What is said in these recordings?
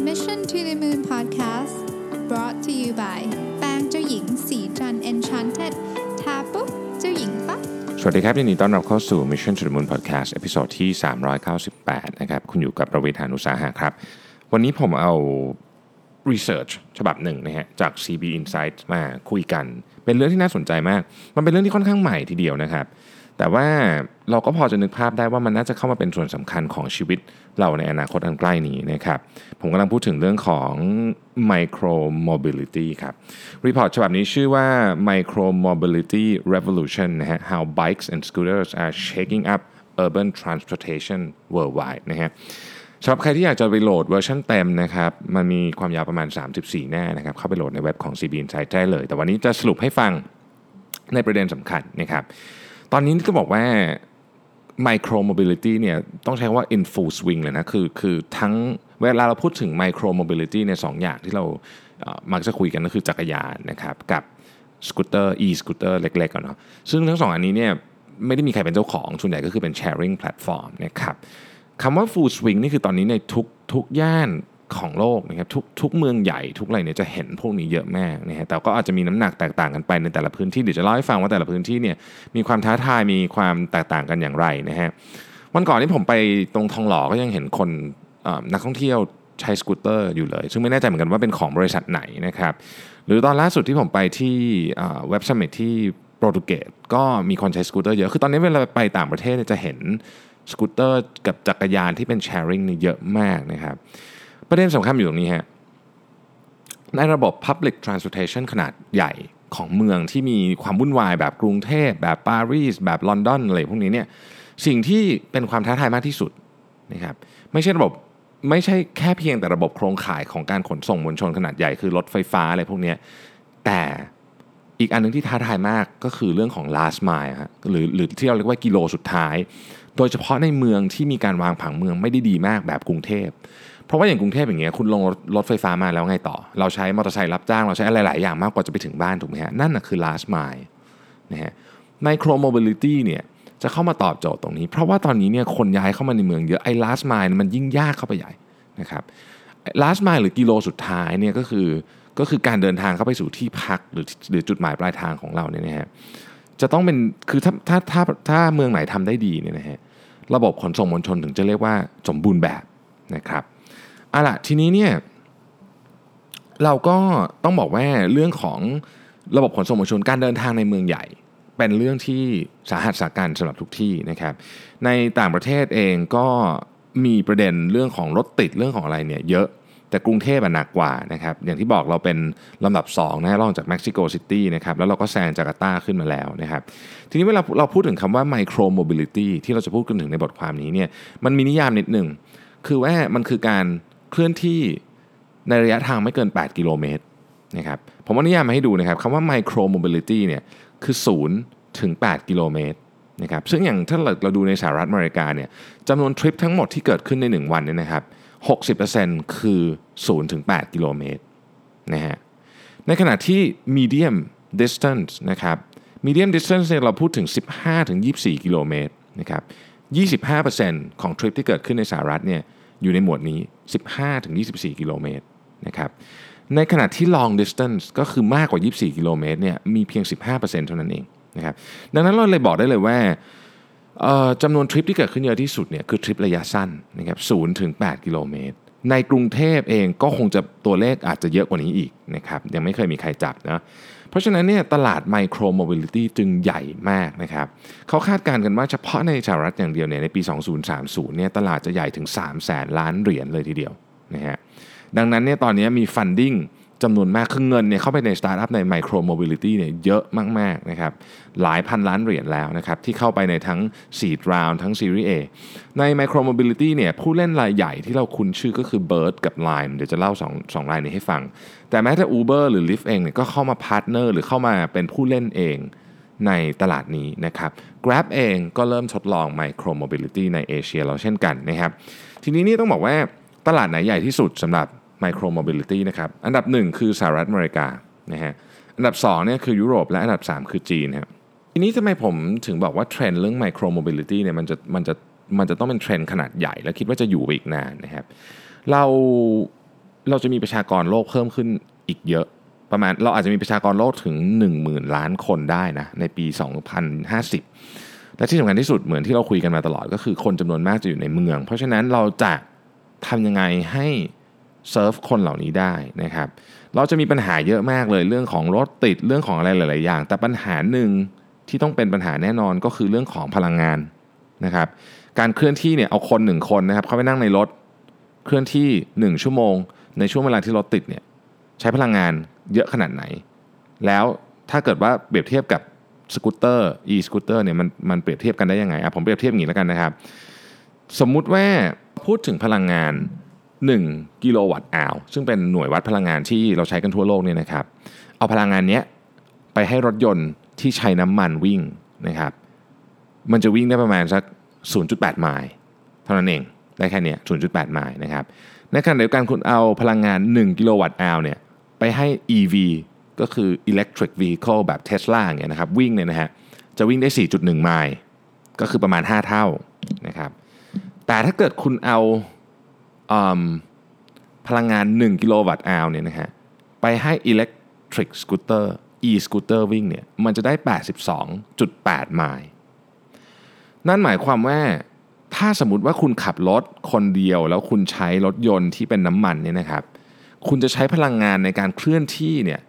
Mission to the Moon Podcast brought to you by แป้งเจ้าหญิงศรีจันทร์ Enchanted ทาปุ๊บเจ้าหญิงปั๊บสวัสดีครับยินดีต้อนรับเข้าสู่ Mission to the Moon Podcast episode ที่ 398 นะครับ คุณอยู่กับรวิศ หาญอุตสาหะครับ วันนี้ผมเอา research ฉบับหนึ่งนะฮะจาก CB Insight มาคุยกัน เป็นเรื่องที่น่าสนใจมาก มันเป็นเรื่องที่ค่อนข้างใหม่ทีเดียวนะครับ แต่ว่าเราก็พอจะนึกภาพได้ว่ามันน่าจะเข้ามาเป็นส่วนสำคัญของชีวิตเราในอนาคตอันใกล้นี้นะครับ ผมกำลังพูดถึงเรื่องของ micro mobility ครับ report ฉบับนี้ชื่อว่า micro mobility revolution นะฮะ how bikes and scooters are shaking up urban transportation worldwide นะฮะสำหรับใครที่อยากจะไปโหลดเวอร์ชันเต็มนะครับ มันมีความยาวประมาณ 34 หน้านะครับ เข้าไปโหลดในเว็บของ CB Insight ได้เลย แต่วันนี้จะสรุปให้ฟังในประเด็นสำคัญนะครับ ตอนนี้ก็บอกว่า micro mobility เนี่ยต้องใช้ว่า in full swing เลยนะคือคือทั้งเวลาเราพูดถึง micro mobility ในยสองอย่างที่เรามักจะคุยกันก็คือจักรยานนะครับกับสกูตเตอร์ e สกูตเตอร์เล็กๆกันเนาะซึ่งทั้งสองอันนี้เนี่ยไม่ได้มีใครเป็นเจ้าของส่วนใหญ่ก็คือเป็น sharing platform นะครับคำว่า full swing นี่คือตอนนี้ในทุกทุกย่าน ของโลกนะครับทุกทุกเมืองใหญ่ทุกอะไรเนี่ยจะเห็นพวกนี้เยอะมากนะฮะแต่ก็อาจจะมีน้ำหนักแตกต่างกันไปในแต่ละพื้นที่เดี๋ยวจะเล่าให้ฟังว่าแต่ละพื้นที่เนี่ยมีความท้าทายมีความแตกต่างกันอย่างไรนะฮะวันก่อนที่ผมไปตรงทองหล่อก็ยังเห็นคนนักท่องเที่ยวใช้สกูตเตอร์อยู่เลย ซึ่งไม่แน่ใจเหมือนกันว่าเป็นของบริษัทไหนนะครับหรือตอนล่าสุดที่ผมไปที่ Web Summit ที่โปรตุเกสก็มีคนใช้สกูตเตอร์เยอะคือตอนนี้เวลาไปต่างประเทศจะเห็นสกูตเตอร์กับจักรยานที่เป็น sharing นี่เยอะมากนะครับ ประเด็นสำคัญอยู่ตรงนี้ฮะในระบบ Public Transportation ขนาดใหญ่ของเมืองที่มีความวุ่นวายแบบกรุงเทพแบบปารีสแบบลอนดอนอะไรพวกนี้เนี่ยสิ่งที่เป็นความท้าทายมากที่สุดนะครับไม่ใช่ระบบไม่ใช่แค่เพียงแต่ระบบโครงข่ายของการขนส่งมวลชนขนาดใหญ่คือรถไฟฟ้าอะไรพวกนี้แต่อีกอันหนึงที่ท้าทายมากก็คือเรื่องของ last mile ฮะหรือหรือที่เราเรียกว่ากิโลสุดท้าย โดยเฉพาะในเมืองที่มีการวางผังเมืองไม่ได้ดีมากแบบกรุงเทพ เพราะว่าอย่างกรุงเทพอย่างเงี้ยคุณลงรถรถไฟฟ้ามาแล้วไงต่อ เราใช้มอเตอร์ไซค์รับจ้าง เราใช้อะไรหลายอย่างมากกว่าจะไปถึงบ้านถูกไหมฮะนั่นนะคือ last mile นะฮะ micro mobility เนี่ยจะเข้ามาตอบโจทย์ตรงนี้ เพราะว่าตอนนี้เนี่ยคนย้ายเข้ามาในเมืองเยอะไอ้ last mile มันยิ่งยากเข้าไปใหญ่นะครับ last mile หรือกิโลสุดท้ายเนี่ยก็คือก็คือการเดินทางเข้าไปสู่ที่พักหรือหรือจุดหมายปลายทางของเราเนี่ยนะฮะจะต้องเป็นคือถ้าถ้าถ้าถ้าเมืองไหนทำได้ดีเนี่ยนะฮะระบบขนส่งมวลชนถึงจะเรียกว่าสมบูรณ์แบบนะครับ อาล่ะทีนี้เนี่ยเราก็ต้องบอกว่าเรื่องของระบบขนส่งมวลชนการเดินทางในเมืองใหญ่ เป็นเรื่องที่สาหัสสากรรจ์สำหรับทุกที่นะครับ ในต่างประเทศเองก็มีประเด็นเรื่องของรถติดเรื่องของอะไรเนี่ยเยอะแต่กรุงเทพอะหนักกว่านะครับอย่างที่บอกเราเป็นลำดับ2นะรองจากเม็กซิโกซิตี้นะครับแล้วเราก็แซงจาการ์ตาขึ้นมาแล้วนะครับทีนี้เวลาเราพูดถึงคำว่า micro mobility ที่เราจะพูดกันถึงในบทความนี้เนี่ยมันมีนิยามนิดหนึ่งคือว่ามันคือการ เคลื่อนที่ในระยะทางไม่เกิน 8 กิโลเมตรนะครับผมว่านิยามมาให้ดูนะครับคำว่า micro mobility เนี่ยคือ0ถึง 8 กิโลเมตรนะครับซึ่งอย่างถ้าเราเราดูในสหรัฐอเมริกาเนี่ยจำนวนทริปทั้งหมดที่เกิดขึ้นใน 1 วันเนี่ยนะครับ60%คือ0ถึง 8 กิโลเมตรนะฮะในขณะที่ medium distance นะครับ medium distance เนี่ยเราพูดถึง 15 ถึง 24 กิโลเมตรนะครับ 25%ของทริปที่เกิดขึ้นในสหรัฐเนี่ย อยู่ในหมวดนี้ 15-24 กิโลเมตรนะครับในขณะที่ long distance ก็คือมากกว่า 24 กิโลเมตรเนี่ยมีเพียง 15%เท่านั้นเองนะครับดังนั้นเราเลยบอกได้เลยว่าจำนวนทริปที่เกิดขึ้นเยอะที่สุดเนี่ยคือทริประยะสั้นนะครับ0ถึง 8 กิโลเมตร ในกรุงเทพเองก็คงจะตัวเลขอาจจะเยอะกว่านี้อีกนะครับยังไม่เคยมีใครจับนะ เพราะฉะนั้นเนี่ยตลาด micro mobility จึงใหญ่มากนะครับเขาคาดการณ์กันว่าเฉพาะในสหรัฐอย่างเดียวเนี่ยในปี 2030เนี่ยตลาดจะใหญ่ถึง 3 0 0แสนล้านเหรียญเลยทีเดียวนะฮะดังนั้นเนี่ยตอนนี้มี funding จำนวนมากคือเงินเนี่ยเข้าไปในสตาร์ทอัพใน micro mobility เนี่ยเยอะมากๆนะครับหลายพันล้านเหรียญแล้วนะครับที่เข้าไปในทั้ง Seed Round ทั้ง Series A ใน micro mobility เนี่ยผู้เล่นรายใหญ่ที่เราคุ้นชื่อก็คือ Bird กับ Lime เดี๋ยวจะเล่า 2 รายนี้ให้ฟัง แต่แม้แต่ Uber หรือ Lyft เองเนี่ยก็เข้ามา partner หรือเข้ามาเป็นผู้เล่นเองในตลาดนี้นะครับ Grab เองก็เริ่มทดลอง micro mobility ในเอเชียเราเช่นกันนะครับ ทีนี้นี่ต้องบอกว่าตลาดไหนใหญ่ที่สุดสำหรับ micro mobility นะครับ อันดับ 1 คือสหรัฐอเมริกานะฮะ อันดับ2เนี่ยคือยุโรป และอันดับ 3 คือจีนครับทีนี้ทำไมผมถึงบอกว่าเทรนด์เรื่อง micro mobility เนี่ยมันจะมันจะมันจะต้องเป็นเทรนด์ขนาดใหญ่ และคิดว่าจะอยู่ไปอีกนานนะครับ เราเราจะมีประชากรโลกเพิ่มขึ้นอีกเยอะประมาณเราอาจจะมีประชากรโลกถึง 10,000 ล้านคนได้นะในปี 2050 และที่สำคัญที่สุดเหมือนที่เราคุยกันมาตลอดก็คือคนจำนวนมากจะอยู่ในเมือง เพราะฉะนั้นเราจะทำยังไงให้ เซิร์ฟคนเหล่านี้ได้นะครับ เราจะมีปัญหาเยอะมากเลยเรื่องของรถติดเรื่องของอะไรหลาย ๆ อย่าง แต่ปัญหาหนึ่งที่ต้องเป็นปัญหาแน่นอนก็คือเรื่องของพลังงานนะครับ การเคลื่อนที่เนี่ยเอาคนหนึ่งคนนะครับเข้าไปนั่งในรถเคลื่อนที่ 1 ชั่วโมง ในช่วงเวลาที่รถติดเนี่ยใช้พลังงานเยอะขนาดไหน แล้วถ้าเกิดว่าเปรียบเทียบกับสกูตเตอร์ e สกูตเตอร์เนี่ยมันมันเปรียบเทียบกันได้ยังไงอะผมเปรียบเทียบอย่างนี้แล้วกันนะครับ สมมุติว่าพูดถึงพลังงาน 1 กิโลวัตต์อาวร์ซึ่งเป็นหน่วยวัดพลังงานที่เราใช้กันทั่วโลกเนี่ยนะครับ เอาพลังงานนี้ไปให้รถยนต์ที่ใช้น้ำมันวิ่งนะครับ มันจะวิ่งได้ประมาณสัก 0.8 ไมล์เท่านั้นเอง ได้แค่เนี้ย0.8 ไมล์นะครับ ในขณะเดียวกันคุณเอาพลังงาน 1 กิโลวัตต์อาวเนี่ยไปให้ EV ก็คือ electric vehicle แบบ Tesla อย่างเงี้ยนะครับวิ่งเนี่ยนะฮะจะวิ่งได้ 4.1 ไมล์ก็คือประมาณ 5 เท่านะครับ แต่ถ้าเกิดคุณเอา พลังงาน 1 กิโลวัตต์อาวเนี่ยนะฮะไปให้ electric scooter e scooter วิ่งเนี่ยมันจะได้ 82.8 ไมล์นั่นหมายความว่าถ้าสมมติว่าคุณขับรถคนเดียว แล้วคุณใช้รถยนต์ที่เป็นน้ำมันเนี่ยนะครับ คุณจะใช้พลังงานในการเคลื่อนที่เนี่ย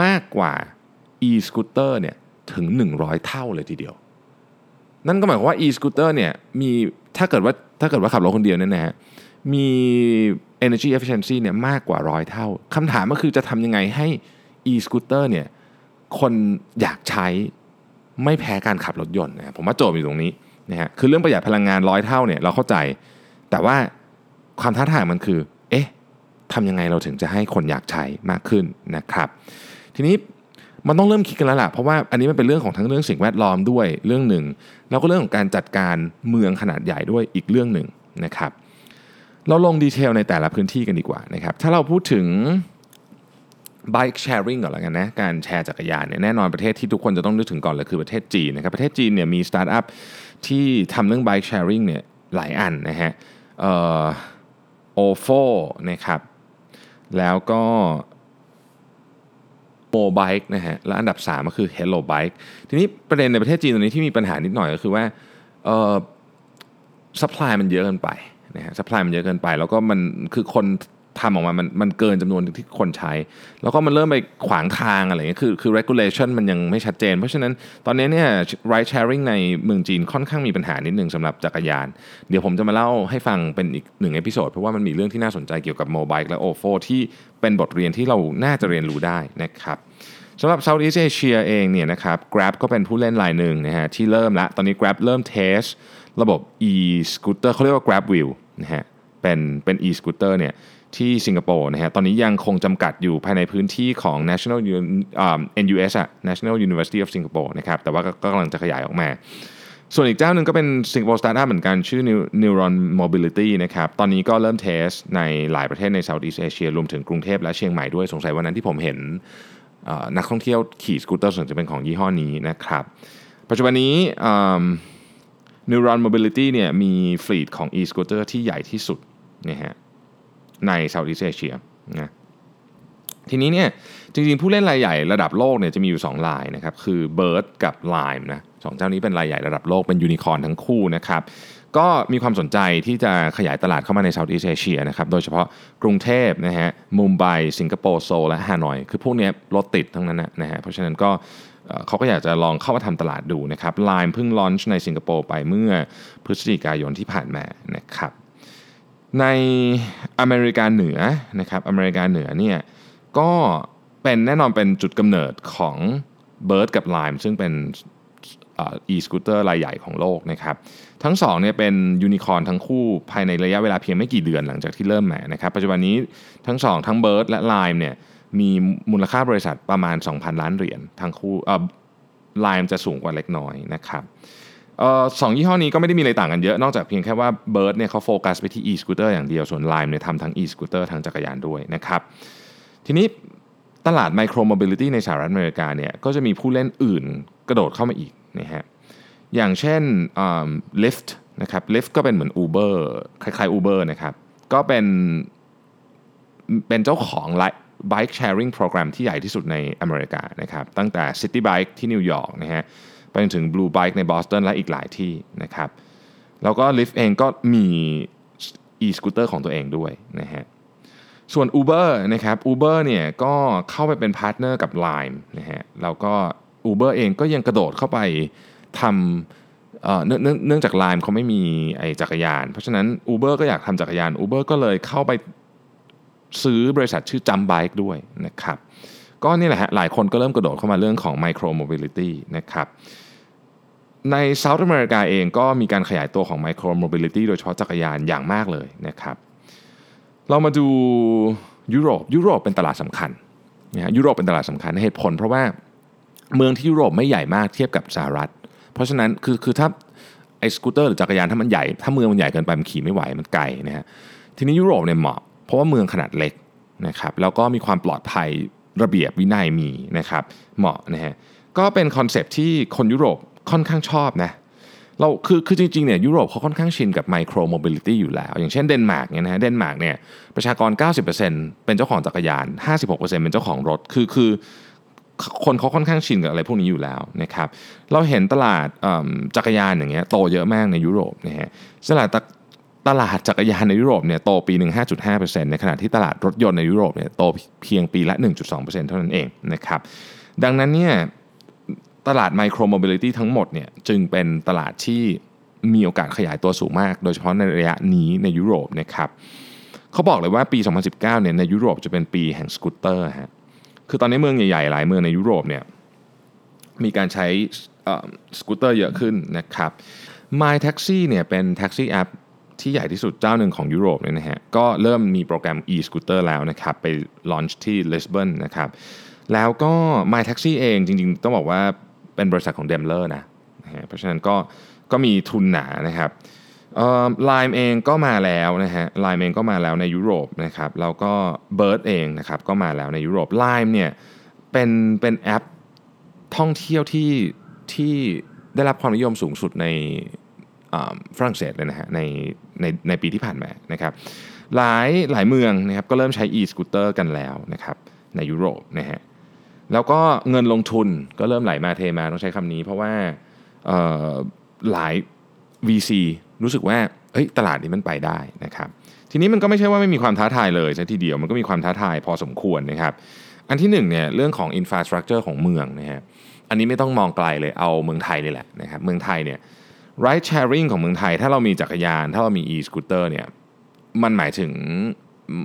มากกว่า e-scooter เนี่ยถึง 100 เท่าเลยทีเดียว นั่นก็หมายความว่า e-scooter เนี่ยมีถ้าเกิดว่าถ้าเกิดว่าขับรถคนเดียวเนี่ยนะฮะ มี energy efficiency เนี่ยมากกว่าร้อยเท่าคำถามก็คือจะทำยังไงให้ e-scooter เนี่ยคนอยากใช้ไม่แพ้การขับรถยนต์นะผมว่าโจทย์อยู่ตรงนี้นะฮะคือเรื่องประหยัดพลังงานร้อยเท่าเนี่ยเราเข้าใจ แต่ว่าความท้าทายมันคือ เอ๊ะทำยังไงเราถึงจะให้คนอยากใช้มากขึ้นนะครับ ทีนี้มันต้องเริ่มคิดกันแล้วล่ะเพราะว่าอันนี้มันเป็นเรื่องของทั้งเรื่องสิ่งแวดล้อมด้วยเรื่องหนึ่ง แล้วก็เรื่องของการจัดการเมืองขนาดใหญ่ด้วยอีกเรื่องหนึ่งนะครับ เราลงดีเทลในแต่ละพื้นที่กันดีกว่านะครับถ้าเราพูดถึง bike sharing ก่อนแล้วกันนะการแชร์จักรยานเนี่ยแน่นอนประเทศที่ทุกคนจะต้องนึกถึงก่อนเลยคือประเทศจีนนะครับประเทศจีนเนี่ยมีสตาร์ทอัพที่ทำเรื่อง bike sharing เนี่ยหลายอันนะฮะโอโฟนะครับแล้วก็โมบายนะฮะและอันดับ 3 ก็คือ Hello Bike ทีนี้ประเด็นในประเทศจีนตอนนี้ที่มีปัญหานิดหน่อยก็คือว่าเอ่อ supply มันเยอะเกินไป นะฮะ supply มันเยอะเกินไป แล้วก็มันคือคนทำออกมามันมันเกินจำนวนที่คนใช้ แล้วก็มันเริ่มไปขวางทางอะไรเงี้ยคือคือ regulation มันยังไม่ชัดเจน เพราะฉะนั้นตอนนี้เนี่ย ride sharing ในเมืองจีนค่อนข้างมีปัญหานิดหนึ่งสำหรับจักรยาน เดี๋ยวผมจะมาเล่าให้ฟังเป็นอีกหนึ่ง episode เพราะว่ามันมีเรื่องที่น่าสนใจเกี่ยวกับ Mobike และ ofo ที่เป็นบทเรียนที่เราน่าจะเรียนรู้ได้นะครับสำหรับ Southeast Asia เองเนี่ยนะครับ Grab ก็เป็นผู้เล่นรายหนึ่งนะฮะที่เริ่มละตอนนี้ Grab เริ่ม testระบบ e-scooter เขาเรียกว่า Grab Wheel นะฮะเป็นเป็น e-scooter เนี่ยที่สิงคโปร์นะฮะตอนนี้ยังคงจำกัดอยู่ภายในพื้นที่ของ National NUS อะ National University of Singapore นะครับแต่ว่าก็กำลังจะขยายออกมา ส่วนอีกเจ้าหนึ่งก็เป็นสิงคโปร์สตาร์ทอัพเหมือนกันชื่อ Neuron Mobility นะครับตอนนี้ก็เริ่ม test ในหลายประเทศใน Southeast Asia รวมถึงกรุงเทพและเชียงใหม่ด้วยสงสัยวันนั้นที่ผมเห็นนักท่องเที่ยวขี่สกูตเตอร์ส่วนจะเป็นของยี่ห้อนี้นะครับปัจจุบันนี้ Neuron Mobility เนี่ยมี fleet ของ e-scooter ที่ใหญ่ที่สุดนะฮะใน Southeast Asia นะทีนี้เนี่ยจริงๆ ผู้เล่นรายใหญ่ระดับโลกเนี่ยจะมีอยู่ 2 รายนะครับ คือ Bird กับ Lime นะสองเจ้านี้เป็นรายใหญ่ระดับโลกเป็นยูนิคอร์นทั้งคู่นะครับก็มีความสนใจที่จะขยายตลาดเข้ามาใน Southeast Asia นะครับโดยเฉพาะกรุงเทพนะฮะมุมไบสิงคโปร์โซลและฮานอย คือพวกนี้รถติดทั้งนั้นนะฮะเพราะฉะนั้นก็ เขาก็อยากจะลองเข้ามาทำตลาดดูนะครับ Lime เพิ่งลอนช์ในสิงคโปร์ไปเมื่อพฤศจิกายนที่ผ่านมานะครับในอเมริกาเหนือนะครับอเมริกาเหนือเนี่ยก็เป็นแน่นอนเป็นจุดกำเนิดของ Bird กับ Lime ซึ่งเป็น e-scooter รายใหญ่ของโลกนะครับทั้งสองเนี่ยเป็นยูนิคอร์นทั้งคู่ภายในระยะเวลาเพียงไม่กี่เดือนหลังจากที่เริ่มมานะครับปัจจุบันนี้ทั้งสองทั้ง Bird และ Lime เนี่ย มีมูลค่าบริษัทประมาณ 2,000 ล้านเหรียญทั้งคู่เอ่อ Lime จะสูงกว่าเล็กน้อยนะครับสองยี่ห้อนี้ก็ไม่ได้มีอะไรต่างกันเยอะ นอกจากเพียงแค่ว่า Bird เนี่ยเขาโฟกัสไปที่ e-scooter อย่างเดียว ส่วน Lime เนี่ยทำทั้ง e-scooter ทั้งจักรยานด้วยนะครับ ทีนี้ตลาด micro mobility ในสหรัฐอเมริกาเนี่ยก็จะมีผู้เล่นอื่นกระโดดเข้ามาอีกนะฮะอย่างเช่น Lyft นะครับ Lyft ก็เป็นเหมือน Uber คล้ายๆ Uber นะครับ ก็เป็นเป็นเจ้าของ bike sharing program ที่ใหญ่ที่สุดในอเมริกานะครับตั้งแต่ Citi Bike ที่นิวยอร์กนะฮะไปจนถึง Blue Bike ในบอสตันและอีกหลายที่นะครับแล้วก็ Lyft เองก็มี e-scooter ของตัวเองด้วยนะฮะส่วน Uber นะครับ Uber เนี่ยก็เข้าไปเป็น partner กับ Lime นะฮะแล้วก็ Uber เองก็ยังกระโดดเข้าไปทำเนื่องเนื่องจาก Lime เขาไม่มีไอ้จักรยาน เพราะฉะนั้น Uber ก็อยากทำจักรยาน Uber ก็เลยเข้าไป ซื้อบริษัทชื่อ Jump Bike ด้วยนะครับก็นี่แหละฮะหลายคนก็เริ่มกระโดดเข้ามาเรื่องของ Micro Mobility นะครับในเซาท์อเมริกาเองก็มีการขยายตัวของ Micro Mobility โดยเฉพาะจักรยานอย่างมากเลยนะครับเรามาดูยุโรปยุโรปเป็นตลาดสำคัญนะยุโรปเป็นตลาดสำคัญเหตุผล เพราะว่าเมืองที่ยุโรปไม่ใหญ่มากเทียบกับสหรัฐ เพราะฉะนั้นคือคือถ้าไอ้สกูตเตอร์หรือจักรยานถ้ามันใหญ่ถ้าเมืองมันใหญ่เกินไปมันขี่ไม่ไหวมันไกลนะฮะทีนี้ยุโรปเนี่ยเหมาะ เพราะว่าเมืองขนาดเล็กนะครับแล้วก็มีความปลอดภัยระเบียบวินัยมีนะครับเหมาะนะฮะก็เป็น concept ที่คนยุโรปค่อนข้างชอบนะเราคือคือจริงๆเนี่ยยุโรปเขาค่อนข้างชินกับ micromobility อยู่แล้ว อย่างเช่นเดนมาร์กเนี่ยนะฮะเดนมาร์กเนี่ยประชากร 90%เป็นเจ้าของจักรยาน 56%เป็นเจ้าของรถคือคือคนเขาค่อนข้างชินกับอะไรพวกนี้อยู่แล้วนะครับเราเห็นตลาดจักรยานอย่างเงี้ยโตเยอะมากในยุโรปนะฮะตลาด ตลาดจักรยานในยุโรปเนี่ยโตปีหนึ่ง5.5%ในขณะที่ตลาดรถยนต์ในยุโรปเนี่ยโตเพียงปีละ 1.2%เท่านั้นเองนะครับ ดังนั้นเนี่ยตลาดไมโครโมบิลิตี้ทั้งหมดเนี่ยจึงเป็นตลาดที่มีโอกาสขยายตัวสูงมาก โดยเฉพาะในระยะนี้ในยุโรปนะครับเขาบอกเลยว่าปี 2019เนี่ยในยุโรปจะเป็นปีแห่งสกูตเตอร์ฮะคือตอนนี้เมืองใหญ่ๆหลายเมืองในยุโรปเนี่ยมีการใช้สกูตเตอร์เยอะขึ้นนะครับ My Taxi เนี่ยเป็นแท็กซี่แอป ที่ใหญ่ที่สุดเจ้าหนึ่งของยุโรปเลยนะฮะก็เริ่มมีโปรแกรม e-scooter แล้วนะครับไป launch ที่ลิสบอนนะครับแล้วก็ My Taxi เองจริงๆ ต้องบอกว่าเป็นบริษัทของ d e m l e r นะเพราะฉะนั้นก็ก็มีทุนหนานะครับไลน์เองก็มาแล้วนะฮะไลน์เองก็มาแล้วในยุโรปนะครับแล้วก็ Bird เองนะครับก็มาแล้วในยุโรปไลน์เนี่ยเป็นเป็นแอปท่องเที่ยวที่ที่ได้รับความนิยมสูงสุดใน ฝรั่งเศสเลยนะฮะในในในปีที่ผ่านมานะครับหลายหลายเมืองนะครับก็เริ่มใช้ e-scooter กันแล้วนะครับในยุโรปนะฮะแล้วก็เงินลงทุนก็เริ่มไหลมาเทมาต้องใช้คำนี้ เพราะว่าหลาย VC รู้สึกว่าเฮ้ยตลาดนี้มันไปได้นะครับทีนี้มันก็ไม่ใช่ว่าไม่มีความท้าทายเลยซะทีเดียวมันก็มีความท้าทายพอสมควรนะครับอันที่หนึ่งเนี่ยเรื่องของอินฟราสตรักเจอร์ของเมืองนะฮะอันนี้ไม่ต้องมองไกลเลยเอาเมืองไทยนี่แหละนะครับเมืองไทยเนี่ย ride sharing ของเมืองไทย ถ้าเรามีจักรยาน ถ้าเรามี e-scooter เนี่ยมันหมายถึง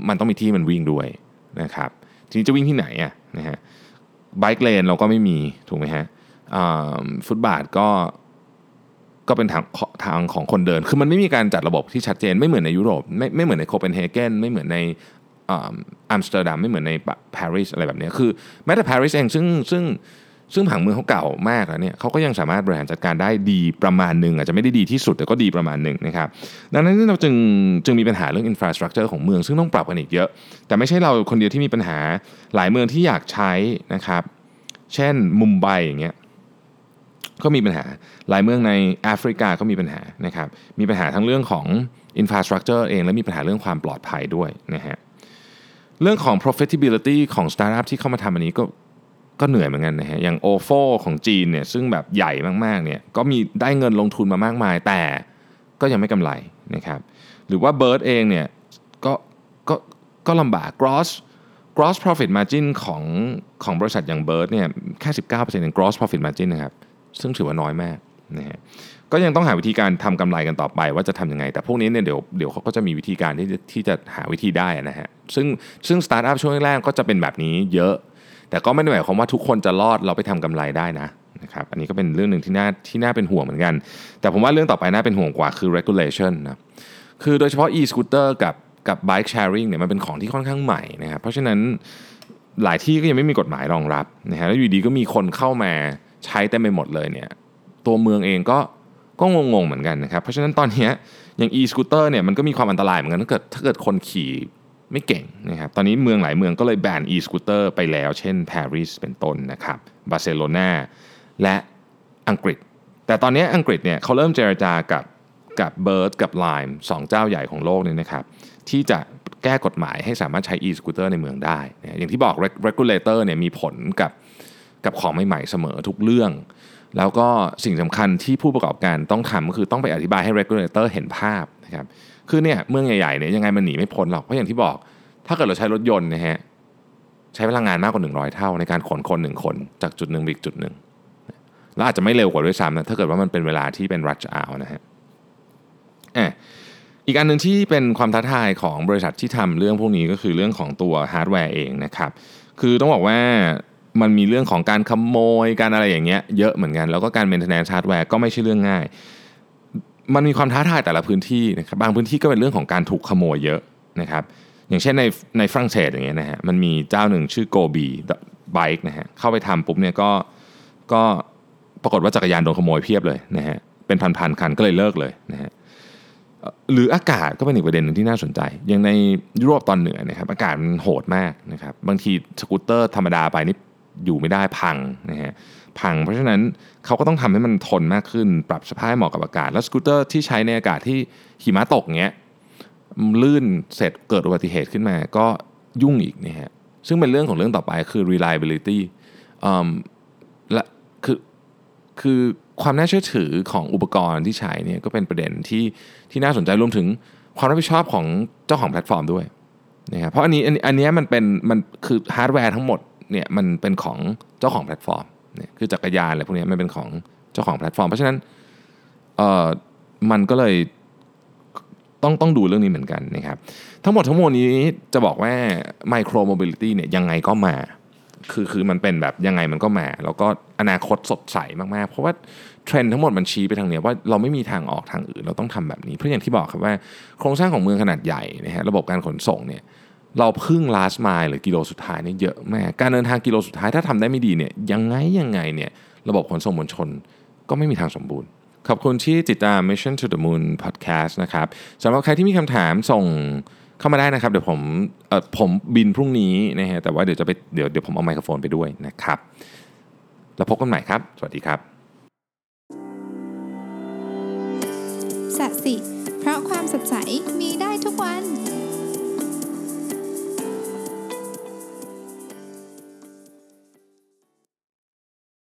มันต้องมีที่มันวิ่งด้วยนะครับทีนี้จะวิ่งที่ไหนอะนะฮะbike lane เราก็ไม่มีถูกไหมฮะฟุตบาทก็ก็เป็นทางทางของคนเดิน คือมันไม่มีการจัดระบบที่ชัดเจนไม่เหมือนในยุโรปไม่ไม่เหมือนในโคเปนเฮเกนไม่เหมือนในอัมสเตอร์ดัมไม่เหมือนในปารีสอะไรแบบนี้คือแม้แต่ปารีสเองซึ่งซึ่ง ซึ่งผังเมืองเขาเก่ามากแล้วเนี่ยเขาก็ยังสามารถบริหารจัดการได้ดีประมาณหนึ่งอาจจะไม่ได้ดีที่สุดแต่ก็ดีประมาณหนึ่งนะครับดังนั้นเราจึงจึงมีปัญหาเรื่อง infrastructure ของเมืองซึ่งต้องปรับกันอีกเยอะ แต่ไม่ใช่เราคนเดียวที่มีปัญหาหลายเมืองที่อยากใช้นะครับ เช่นมุมไบอย่างเงี้ยก็มีปัญหาหลายเมืองในแอฟริกาก็มีปัญหานะครับมีปัญหาทั้งเรื่องของ infrastructure เองและมีปัญหาเรื่องความปลอดภัยด้วยนะฮะเรื่องของ profitability ของสตาร์ทอัพที่เข้ามาทำอันนี้ก็ ก็เหนื่อยเหมือนกันนะฮะอย่าง Ofo ของจีนเนี่ยซึ่งแบบใหญ่มากๆเนี่ยก็มีได้เงินลงทุนมามากมาย แต่ก็ยังไม่กำไรนะครับหรือว่า Bird เองเนี่ยก็ก็ก็ลำบาก gross gross profit margin ของของบริษัทอย่าง Bird เนี่ยแค่ 19%เอง gross profit margin นะครับซึ่งถือว่าน้อยมากนะฮะก็ยังต้องหาวิธีการทำกำไรกันต่อไปว่าจะทำยังไง แต่พวกนี้เนี่ยเดี๋ยวเดี๋ยวเขาก็จะมีวิธีการที่ที่จะหาวิธีได้นะฮะซึ่งซึ่งสตาร์ทอัพช่วงแรกก็จะเป็นแบบนี้เยอะ แต่ก็ไม่ได้หมายความว่าทุกคนจะรอดแล้วไปทำกำไรได้นะนะครับอันนี้ก็เป็นเรื่องหนึ่งที่น่าที่น่าเป็นห่วงเหมือนกัน แต่ผมว่าเรื่องต่อไปน่าเป็นห่วงกว่าคือ regulation นะคือโดยเฉพาะ e-scooter กับกับ bike sharing เนี่ยมันเป็นของที่ค่อนข้างใหม่นะครับเพราะฉะนั้นหลายที่ก็ยังไม่มีกฎหมายรองรับนะฮะแล้วอยู่ดีก็มีคนเข้ามาใช้เต็มไปหมดเลยเนี่ยตัวเมืองเองก็ก็งงๆเหมือนกันนะครับเพราะฉะนั้นตอนนี้อย่าง e-scooter เนี่ยมันก็มีความอันตรายเหมือนกันถ้าเกิดถ้าเกิดคนขี่ ไม่เก่งนะครับ ตอนนี้เมืองหลายเมืองก็เลยแบน e-scooter ไปแล้ว เช่นปารีสเป็นต้นนะครับ บาร์เซโลนาและอังกฤษ แต่ตอนนี้อังกฤษเนี่ยเขาเริ่มเจรจากับกับ Bird กับ Lime สองเจ้าใหญ่ของโลกเนี่ยนะครับ ที่จะแก้กฎหมายให้สามารถใช้ e-scooter ในเมืองได้นะอย่างที่บอก regulator เนี่ยมีผลกับกับของใหม่ๆเสมอทุกเรื่อง แล้วก็สิ่งสำคัญที่ผู้ประกอบการต้องทำก็คือต้องไปอธิบายให้ regulator เห็นภาพนะครับ คือเนี่ยเมืองใหญ่ๆเนี่ยยังไงมันหนีไม่พ้นหรอกเพราะอย่างที่บอก ถ้าเกิดเราใช้รถยนต์นะฮะใช้พลังงานมากกว่า 100 เท่าในการขนคนหนึ่งคน จากจุดหนึ่งไปอีกจุดหนึ่งแล้วอาจจะไม่เร็วกว่าด้วยซ้ำนะถ้าเกิดว่ามันเป็นเวลาที่เป็น rush hour นะฮะอีกอันหนึ่งที่เป็นความท้าทายของบริษัทที่ทำเรื่องพวกนี้ก็คือเรื่องของตัวฮาร์ดแวร์เองนะครับ คือต้องบอกว่ามันมีเรื่องของการขโมยการอะไรอย่างเงี้ยเยอะเหมือนกัน แล้วก็การ maintenance ฮาร์ดแวร์ก็ไม่ใช่เรื่องง่าย มันมีความท้าทายแต่ละพื้นที่นะครับบางพื้นที่ก็เป็นเรื่องของการถูกขโมยเยอะนะครับ อย่างเช่นในในฝรั่งเศสอย่างเงี้ยนะฮะมันมีเจ้าหนึ่งชื่อ Gobee Bike นะฮะเข้าไปทำปุ๊บเนี่ยก็ก็ปรากฏว่าจักรยานโดนขโมยเพียบเลยนะฮะเป็นพันๆคันก็เลยเลิกเลยนะฮะหรืออากาศก็เป็นอีกประเด็นหนึ่งที่น่าสนใจ อย่างในยุโรปตอนเหนือนะครับอากาศมันโหดมากนะครับบางทีสกูตเตอร์ธรรมดาไปนี่ อยู่ไม่ได้พังนะฮะพัง เพราะฉะนั้นเขาก็ต้องทำให้มันทนมากขึ้น ปรับสภาพเหมาะกับอากาศ แล้วสกูตเตอร์ที่ใช้ในอากาศที่หิมะตกเงี้ยลื่นเสร็จเกิดอุบัติเหตุขึ้นมาก็ยุ่งอีกนะฮะซึ่งเป็นเรื่องของเรื่องต่อไปคือ reliability และคือคือความน่าเชื่อถือของอุปกรณ์ที่ใช้เนี่ยก็เป็นประเด็นที่ที่น่าสนใจรวมถึงความรับผิดชอบของเจ้าของแพลตฟอร์มด้วยนะครับเพราะอันนี้อันนี้มันเป็นมันคือฮาร์ดแวร์ทั้งหมด เนี่ยมันเป็นของเจ้าของแพลตฟอร์มเนี่ยคือจักรยานอะไรพวกนี้มันเป็นของเจ้าของแพลตฟอร์ม เพราะฉะนั้นเอ่อมันก็เลยต้องต้องดูเรื่องนี้เหมือนกันนะครับทั้งหมดทั้งมวลนี้จะบอกว่า micromobility เนี่ยยังไงก็มาคือคือมันเป็นแบบยังไงมันก็มา แล้วก็อนาคตสดใสมากๆ เพราะว่าเทรนด์ทั้งหมดมันชี้ไปทางเนี้ยว่าเราไม่มีทางออกทางอื่นเราต้องทำแบบนี้ เพราะอย่างที่บอกครับว่าโครงสร้างของเมืองขนาดใหญ่นะฮะระบบการขนส่งเนี่ย เราพึ่ง last mile หรือกิโลสุดท้ายเนี่ยเยอะมากการเดินทางกิโลสุดท้ายถ้าทำได้ไม่ดีเนี่ยยังไงยังไงเนี่ยระบบขนส่งมวลชนก็ไม่มีทางสมบูรณ์ ขอบคุณที่ติดตาม Mission to the Moon Podcast นะครับสำหรับใครที่มีคำถามส่งเข้ามาได้นะครับ เดี๋ยวผมเออผมบินพรุ่งนี้นะฮะแต่ว่าเดี๋ยวจะไปเดี๋ยวเดี๋ยวผมเอาไมโครโฟนไปด้วยนะครับ แล้วพบกันใหม่ครับ สวัสดีครับสัสิเพราะความสดใสมีได้ทุกวัน